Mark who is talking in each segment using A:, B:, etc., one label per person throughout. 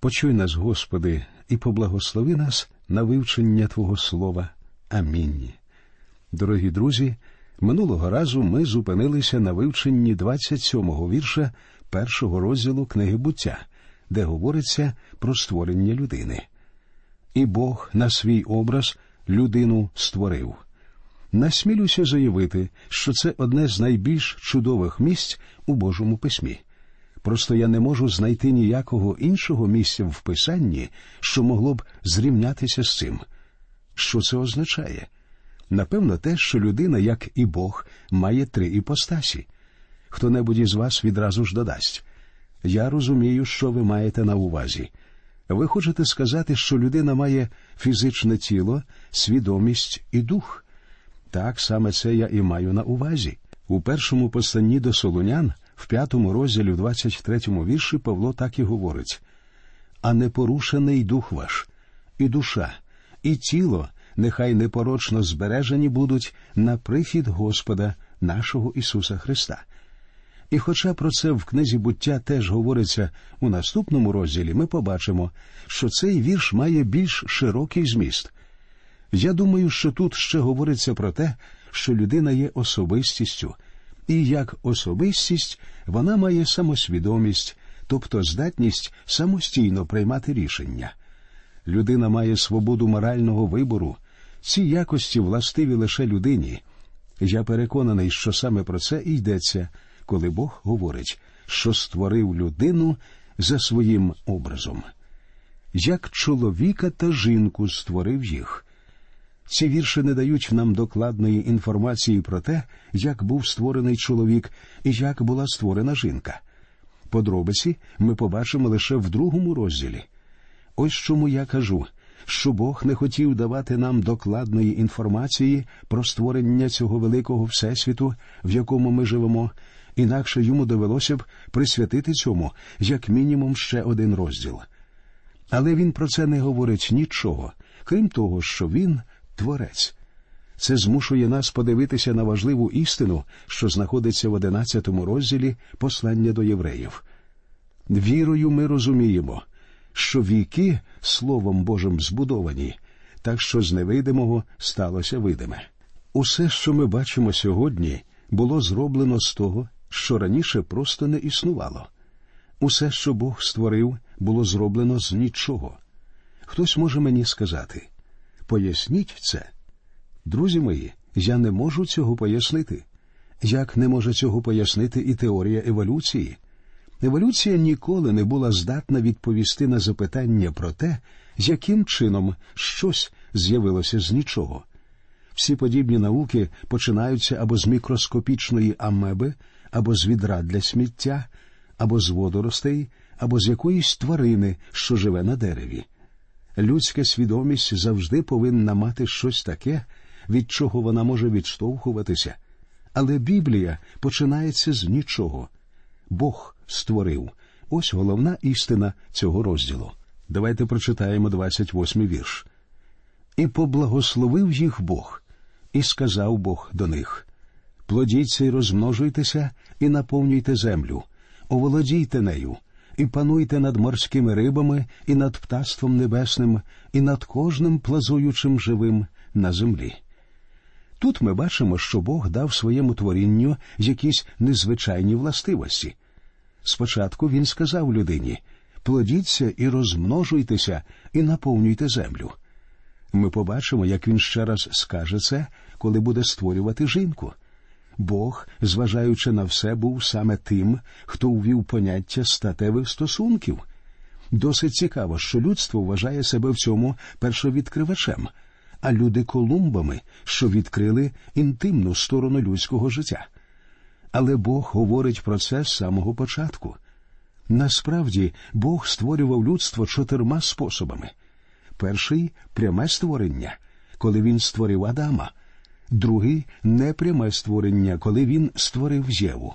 A: Почуй нас, Господи, і поблагослови нас на вивчення Твого Слова. Амінь. Дорогі друзі, минулого разу ми зупинилися на вивченні 27-го вірша першого розділу книги буття, де говориться про створення людини. І Бог на свій образ людину створив. Насмілюся заявити, що це одне з найбільш чудових місць у Божому письмі. Просто я не можу знайти ніякого іншого місця в писанні, що могло б зрівнятися з цим. Що це означає? Напевно, те, що людина, як і Бог, має три іпостасі. Хто небудь із вас відразу ж додасть. Я розумію, що ви маєте на увазі. Ви хочете сказати, що людина має фізичне тіло, свідомість і дух. Так саме це я і маю на увазі. У першому посланні до Солунян, в п'ятому розділі, в 23-му вірші, Павло так і говорить а непорушений дух ваш, і душа, і тіло нехай непорочно збережені будуть на прихід Господа нашого Ісуса Христа. І хоча про це в книзі буття теж говориться у наступному розділі, ми побачимо, що цей вірш має більш широкий зміст. Я думаю, що тут ще говориться про те, що людина є особистістю, і як особистість вона має самосвідомість, тобто здатність самостійно приймати рішення. Людина має свободу морального вибору, ці якості властиві лише людині. Я переконаний, що саме про це і йдеться, коли Бог говорить, що створив людину за своїм образом. Як чоловіка та жінку створив їх. Ці вірші не дають нам докладної інформації про те, як був створений чоловік і як була створена жінка. Подробиці ми побачимо лише в другому розділі. Ось чому я кажу, що Бог не хотів давати нам докладної інформації про створення цього великого всесвіту, в якому ми живемо, інакше йому довелося б присвятити цьому як мінімум ще один розділ. Але він про це не говорить нічого, крім того, що він творець. Це змушує нас подивитися на важливу істину, що знаходиться в одинадцятому розділі послання до євреїв. Вірою ми розуміємо, що віки Словом Божим збудовані, так що з невидимого сталося видиме. Усе, що ми бачимо сьогодні, було зроблено з того, що раніше просто не існувало. Усе, що Бог створив, було зроблено з нічого. Хтось може мені сказати поясніть це. Друзі мої, я не можу цього пояснити. Як не може цього пояснити і теорія еволюції? Еволюція ніколи не була здатна відповісти на запитання про те, яким чином щось з'явилося з нічого. Всі подібні науки починаються або з мікроскопічної амеби, або з відра для сміття, або з водоростей, або з якоїсь тварини, що живе на дереві. Людська свідомість завжди повинна мати щось таке, від чого вона може відштовхуватися. Але Біблія починається з нічого. Бог створив. Ось головна істина цього розділу. Давайте прочитаємо 28-й вірш. І поблагословив їх Бог, і сказав Бог до них: Плодіться й розмножуйтеся, і наповнюйте землю, оволодійте нею, і пануйте над морськими рибами, і над птаством небесним, і над кожним плазуючим живим на землі. Тут ми бачимо, що Бог дав своєму творінню якісь незвичайні властивості. Спочатку він сказав людині плодіться і розмножуйтеся, і наповнюйте землю. Ми побачимо, як він ще раз скаже це, коли буде створювати жінку. Бог, зважаючи на все, був саме тим, хто увів поняття статевих стосунків. Досить цікаво, що людство вважає себе в цьому першовідкривачем, а люди колумбами, що відкрили інтимну сторону людського життя. Але Бог говорить про це з самого початку. Насправді Бог створював людство чотирма способами: перший пряме створення, коли він створив Адама, другий непряме створення, коли він створив Єву,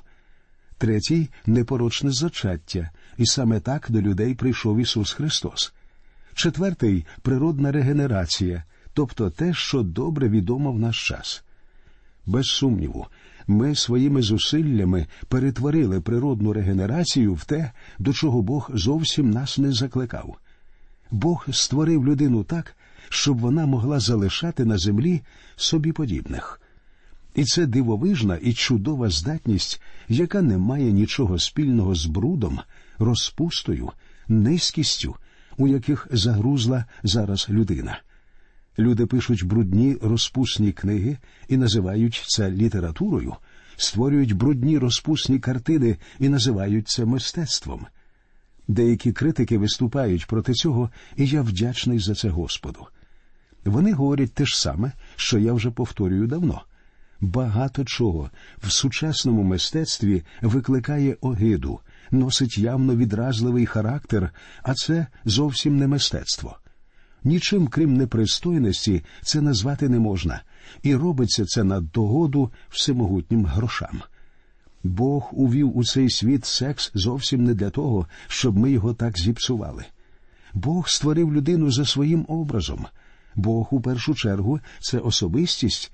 A: третій непорочне зачаття, і саме так до людей прийшов Ісус Христос. Четвертий природна регенерація, тобто те, що добре відомо в наш час. Без сумніву, ми своїми зусиллями перетворили природну регенерацію в те, до чого Бог зовсім нас не закликав. Бог створив людину так, щоб вона могла залишати на землі собі подібних. І це дивовижна і чудова здатність, яка не має нічого спільного з брудом, розпустою, низькістю, у яких загрузла зараз людина. Люди пишуть брудні розпусні книги і називають це літературою, створюють брудні розпусні картини і називають це мистецтвом. Деякі критики виступають проти цього, і я вдячний за це Господу. Вони говорять те ж саме, що я вже повторюю давно. Багато чого в сучасному мистецтві викликає огиду, носить явно відразливий характер, а це зовсім не мистецтво. Нічим крім непристойності це назвати не можна, і робиться це на догоду всемогутнім грошам. Бог увів у цей світ секс зовсім не для того, щоб ми його так зіпсували. Бог створив людину за своїм образом. Бог у першу чергу це особистість,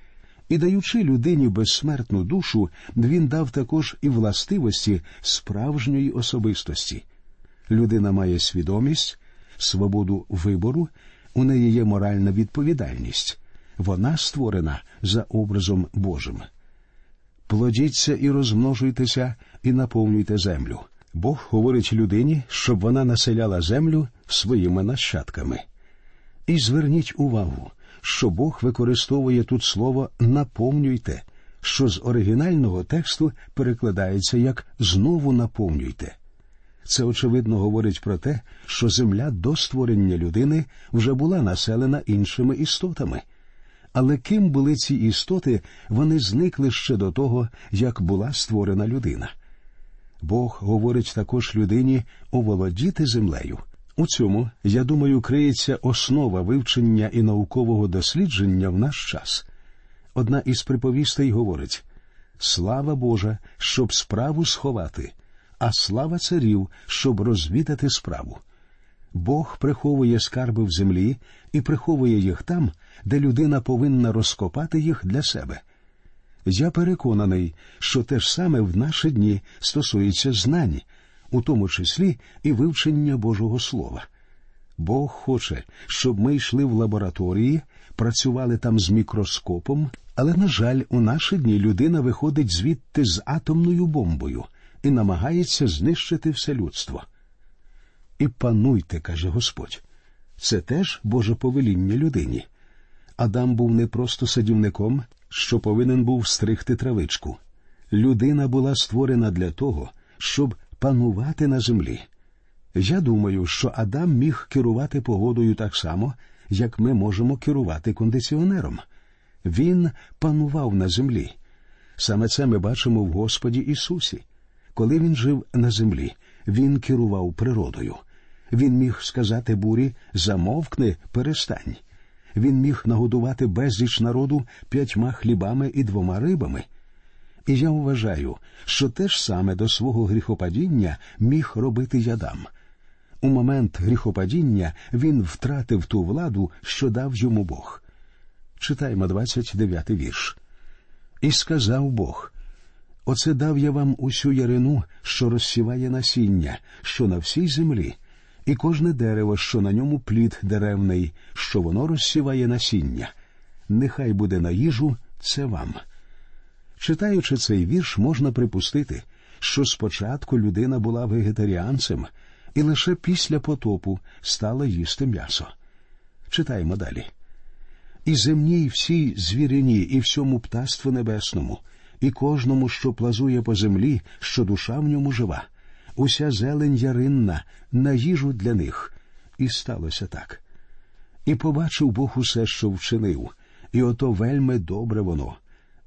A: і даючи людині безсмертну душу, він дав також і властивості справжньої особистості. Людина має свідомість, свободу вибору, у неї є моральна відповідальність. Вона створена за образом Божим. Плодіться і розмножуйтеся, і наповнюйте землю. Бог говорить людині, щоб вона населяла землю своїми нащадками. І зверніть увагу, що Бог використовує тут слово наповнюйте, що з оригінального тексту перекладається як знову наповнюйте. Це очевидно говорить про те, що земля до створення людини вже була населена іншими істотами. Але ким були ці істоти, вони зникли ще до того, як була створена людина. Бог говорить також людині оволодіти землею. У цьому, я думаю, криється основа вивчення і наукового дослідження в наш час. Одна із приповістей говорить Слава Божа, щоб справу сховати, а слава царів, щоб розвідати справу. Бог приховує скарби в землі і приховує їх там, де людина повинна розкопати їх для себе. Я переконаний, що те ж саме в наші дні стосується знань, у тому числі і вивчення Божого Слова. Бог хоче, щоб ми йшли в лабораторії, працювали там з мікроскопом, але, на жаль, у наші дні людина виходить звідти з атомною бомбою і намагається знищити все людство. І пануйте, каже Господь. Це теж Боже повеління людині. Адам був не просто садівником, що повинен був стригти травичку. Людина була створена для того, щоб панувати на землі. Я думаю, що Адам міг керувати погодою так само, як ми можемо керувати кондиціонером. Він панував на землі. Саме це ми бачимо в Господі Ісусі. Коли він жив на землі, він керував природою. Він міг сказати бурі замовкни, перестань. Він міг нагодувати безліч народу п'ятьма хлібами і двома рибами. І я вважаю, що те ж саме до свого гріхопадіння міг робити ядам. У момент гріхопадіння він втратив ту владу, що дав йому Бог. Читаймо 29 вірш. І сказав Бог Оце дав я вам усю ярину, що розсіває насіння, що на всій землі, і кожне дерево, що на ньому плід деревний, що воно розсіває насіння. Нехай буде на їжу це вам. Читаючи цей вірш, можна припустити, що спочатку людина була вегетаріанцем і лише після потопу стала їсти м'ясо. Читаємо далі. І земній всій звірині, і всьому птаству небесному, і кожному, що плазує по землі, що душа в ньому жива, уся зелень яринна на їжу для них. І сталося так. І побачив Бог усе, що вчинив, і ото вельми добре воно.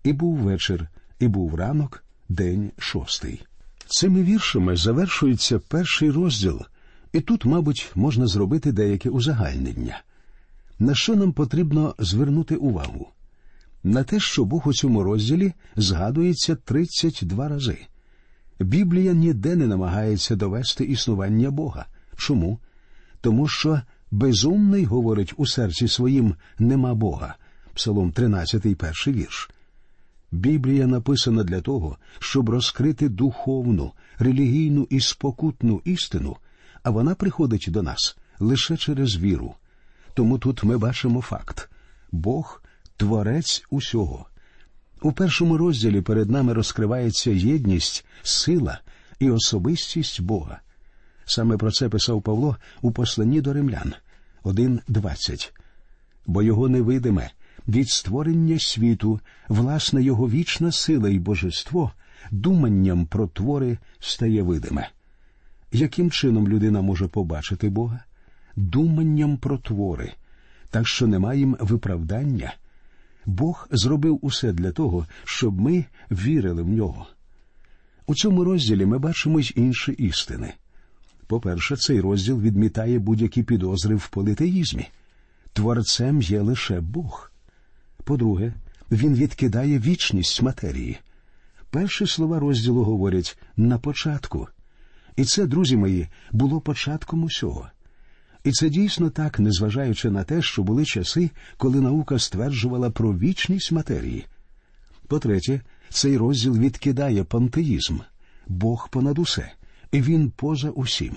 A: І був вечір, і був ранок, день шостий. Цими віршами завершується перший розділ, і тут, мабуть, можна зробити деяке узагальнення. На що нам потрібно звернути увагу? На те, що Бог у цьому розділі згадується 32 рази. Біблія ніде не намагається довести існування Бога. Чому? Тому що безумний говорить у серці своїм нема Бога. Псалом 13, перший вірш. Біблія написана для того, щоб розкрити духовну, релігійну і спокутну істину, а вона приходить до нас лише через віру. Тому тут ми бачимо факт Бог творець усього. У першому розділі перед нами розкривається єдність, сила і особистість Бога. Саме про це писав Павло у посланні до римлян 1.20. Бо його невидиме від створення світу, власне, його вічна сила і божество думанням про твори стає видиме. Яким чином людина може побачити Бога? Думанням про твори, так що немає їм виправдання. Бог зробив усе для того, щоб ми вірили в нього. У цьому розділі ми бачимо й інші істини. По-перше, цей розділ відмітає будь-які підозри в політеїзмі. Творцем є лише Бог. По-друге, він відкидає вічність матерії. Перші слова розділу говорять на початку. І це, друзі мої, було початком усього. І це дійсно так, незважаючи на те, що були часи, коли наука стверджувала про вічність матерії. По-третє, цей розділ відкидає пантеїзм Бог понад усе, і він поза усім.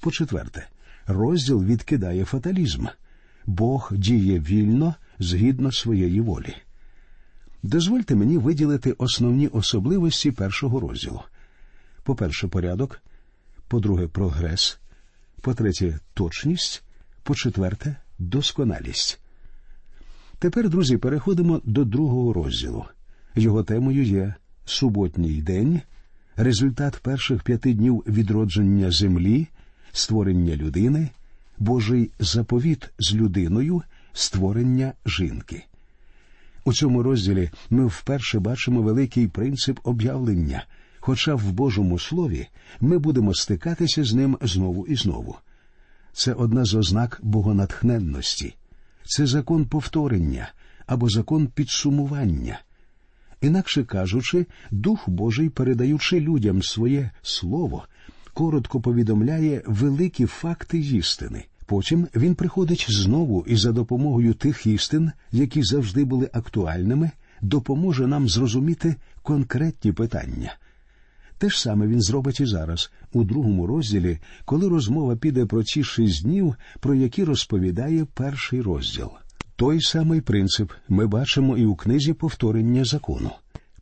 A: По четверте, розділ відкидає фаталізм Бог діє вільно згідно своєї волі. Дозвольте мені виділити основні особливості першого розділу. По-перше, порядок, по-друге, прогрес, по-третє, точність, по-четверте, досконалість. Тепер, друзі, переходимо до другого розділу. Його темою є суботній день, результат перших п'яти днів відродження землі, створення людини, Божий заповіт з людиною, створення жінки. У цьому розділі ми вперше бачимо великий принцип об'явлення, хоча в Божому Слові ми будемо стикатися з ним знову і знову. Це одна з ознак богонатхненності, це закон повторення або закон підсумування. Інакше кажучи, Дух Божий, передаючи людям своє слово, коротко повідомляє великі факти істини. Потім він приходить знову і за допомогою тих істин, які завжди були актуальними, допоможе нам зрозуміти конкретні питання. Те ж саме він зробить і зараз, у другому розділі, коли розмова піде про ті шість днів, про які розповідає перший розділ. Той самий принцип ми бачимо і у книзі повторення закону.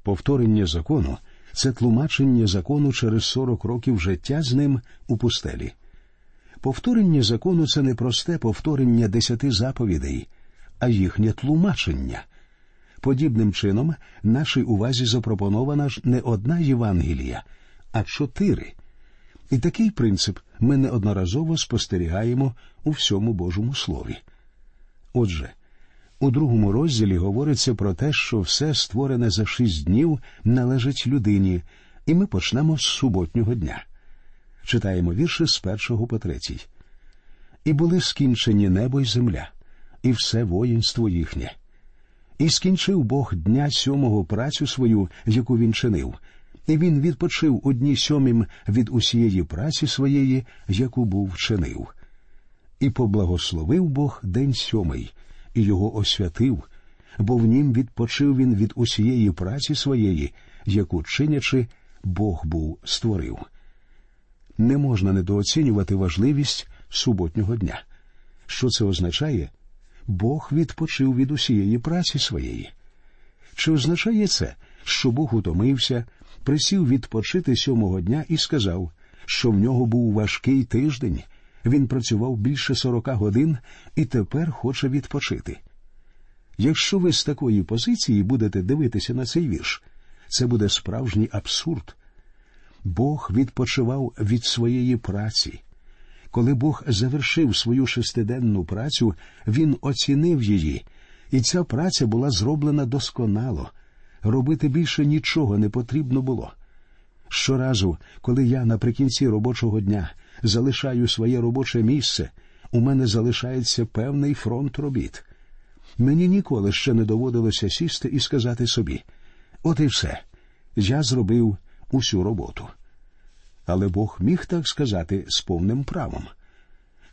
A: Повторення закону це тлумачення закону через сорок років життя з ним у пустелі. Повторення закону це не просте повторення десяти заповідей, а їхнє тлумачення. Подібним чином нашій увазі запропонована ж не одна Євангелія, а чотири. І такий принцип ми неодноразово спостерігаємо у всьому Божому Слові. Отже, у другому розділі говориться про те, що все створене за шість днів належить людині, і ми почнемо з суботнього дня. Читаємо вірші з першого по третій. І були скінчені небо й земля, і все воїнство їхнє. І скінчив Бог дня сьомого працю свою, яку він чинив, і він відпочив у дні сьомім від усієї праці своєї, яку був вчинив. І поблагословив Бог день сьомий, і його освятив, бо в нім відпочив він від усієї праці своєї, яку чинячи, Бог був створив. Не можна недооцінювати важливість суботнього дня. Що це означає? Бог відпочив від усієї праці своєї. Чи означає це, що Бог утомився, присів відпочити сьомого дня і сказав, що в нього був важкий тиждень, він працював більше сорока годин і тепер хоче відпочити. Якщо ви з такої позиції будете дивитися на цей вірш, це буде справжній абсурд. Бог відпочивав від своєї праці. Коли Бог завершив свою шестиденну працю, він оцінив її, і ця праця була зроблена досконало. Робити більше нічого не потрібно було. Щоразу, коли я наприкінці робочого дня залишаю своє робоче місце, у мене залишається певний фронт робіт. Мені ніколи ще не доводилося сісти і сказати собі от і все, я зробив усю роботу. Але Бог міг так сказати з повним правом.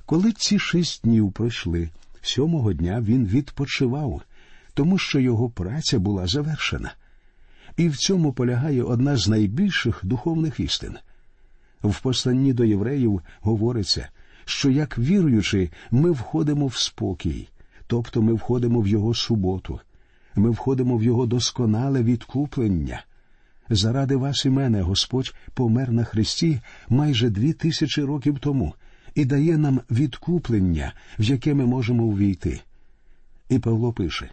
A: Коли ці шість днів пройшли, сьомого дня він відпочивав, тому що його праця була завершена. І в цьому полягає одна з найбільших духовних істин. В посланні до євреїв говориться, що як віруючи, ми входимо в спокій, тобто ми входимо в Його суботу, ми входимо в Його досконале відкуплення. Заради вас і мене Господь помер на Христі майже дві тисячі років тому і дає нам відкуплення, в яке ми можемо увійти. І Павло пише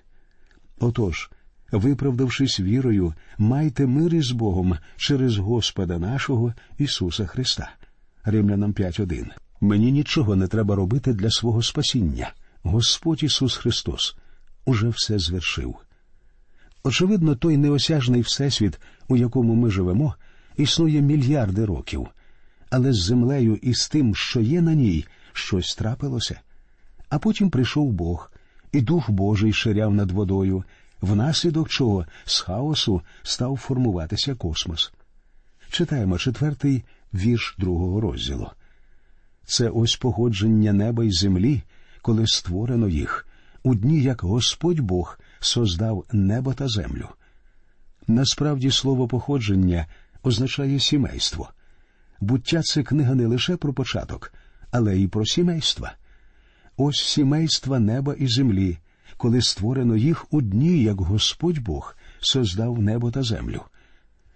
A: Отож, виправдавшись вірою, майте мир із Богом через Господа нашого Ісуса Христа. Римлянам 5.1 Мені нічого не треба робити для свого спасіння. Господь Ісус Христос уже все звершив. Очевидно, той неосяжний всесвіт, у якому ми живемо, існує мільярди років, але з землею і з тим, що є на ній, щось трапилося. А потім прийшов Бог, і Дух Божий ширяв над водою, внаслідок чого з хаосу став формуватися космос. Читаємо четвертий вірш другого розділу. Це ось погодження неба й землі, коли створено їх, у дні як Господь Бог создав небо та землю. Насправді слово походження означає сімейство. Буття це книга не лише про початок, але й про сімейства. Ось сімейства неба і землі, коли створено їх у дні, як Господь Бог создав небо та землю.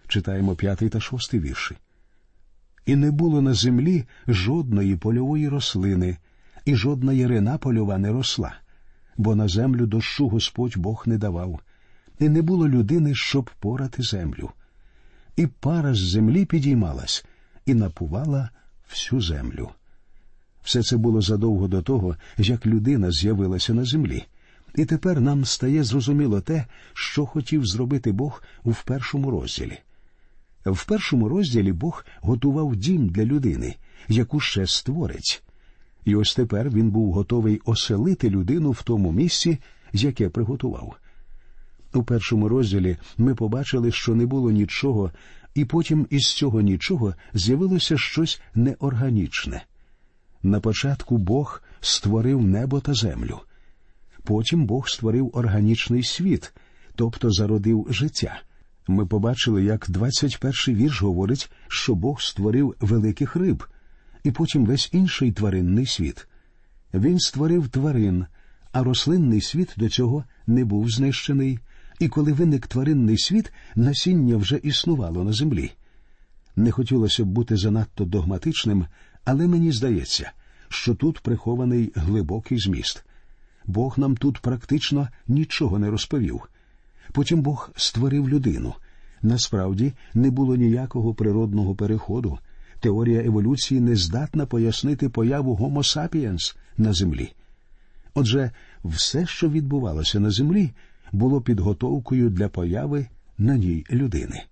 A: Читаємо п'ятий та шостий вірші. І не було на землі жодної польової рослини, і жодна ярина польова не росла, бо на землю дощу Господь Бог не давав, і не було людини, щоб порати землю. І пара з землі підіймалась і напувала всю землю. Все це було задовго до того, як людина з'явилася на землі, і тепер нам стає зрозуміло те, що хотів зробити Бог у першому розділі. В першому розділі Бог готував дім для людини, яку ще створить. І ось тепер він був готовий оселити людину в тому місці, яке приготував. У першому розділі ми побачили, що не було нічого, і потім із цього нічого з'явилося щось неорганічне. На початку Бог створив небо та землю. Потім Бог створив органічний світ, тобто зародив життя. Ми побачили, як 21-й вірш говорить, що Бог створив великих риб, і потім весь інший тваринний світ. Він створив тварин, а рослинний світ до цього не був знищений, і коли виник тваринний світ, насіння вже існувало на землі. Не хотілося б бути занадто догматичним, але мені здається, що тут прихований глибокий зміст. Бог нам тут практично нічого не розповів. Потім Бог створив людину. Насправді не було ніякого природного переходу. Теорія еволюції не здатна пояснити появу Homo sapiens на землі. Отже, все, що відбувалося на землі, було підготовкою для появи на ній людини.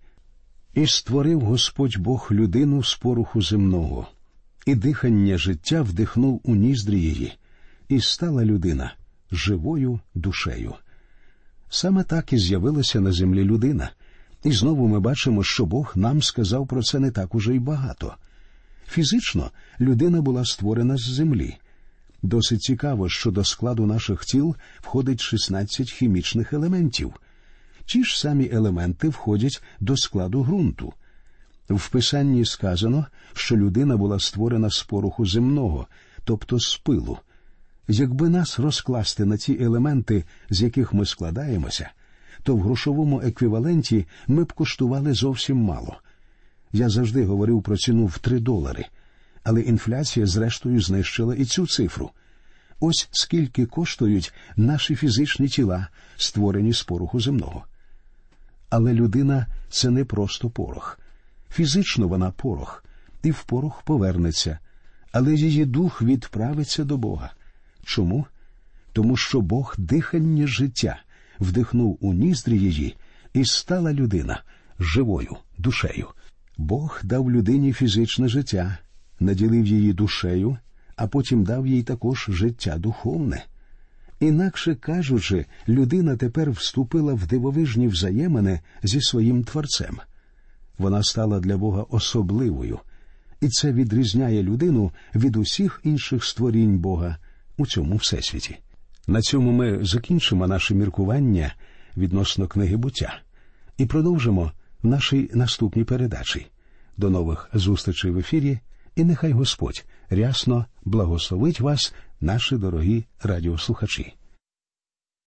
A: І створив Господь Бог людину з поруху земного, і дихання життя вдихнув у ніздрі її, і стала людина живою душею. Саме так і з'явилася на землі людина, і знову ми бачимо, що Бог нам сказав про це не так уже й багато. Фізично людина була створена з землі. Досить цікаво, що до складу наших тіл входить 16 хімічних елементів. Ті ж самі елементи входять до складу ґрунту. В писанні сказано, що людина була створена з поруху земного, тобто з пилу. Якби нас розкласти на ці елементи, з яких ми складаємося, то в грошовому еквіваленті ми б коштували зовсім мало. Я завжди говорив про ціну в три долари, але інфляція, зрештою, знищила і цю цифру. Ось скільки коштують наші фізичні тіла, створені з пороху земного. Але людина це не просто порох. Фізично вона порох, і в порох повернеться, але її дух відправиться до Бога. Чому? Тому що Бог дихання життя вдихнув у ніздрі її, і стала людина живою душею. Бог дав людині фізичне життя, наділив її душею, а потім дав їй також життя духовне. Інакше кажучи, людина тепер вступила в дивовижні взаємини зі своїм творцем. Вона стала для Бога особливою, і це відрізняє людину від усіх інших створінь Бога у цьому всесвіті. На цьому ми закінчимо наше міркування відносно книги буття. і продовжимо в нашій наступній передачі. До нових зустрічей в ефірі, і нехай Господь рясно благословить вас, наші дорогі радіослухачі.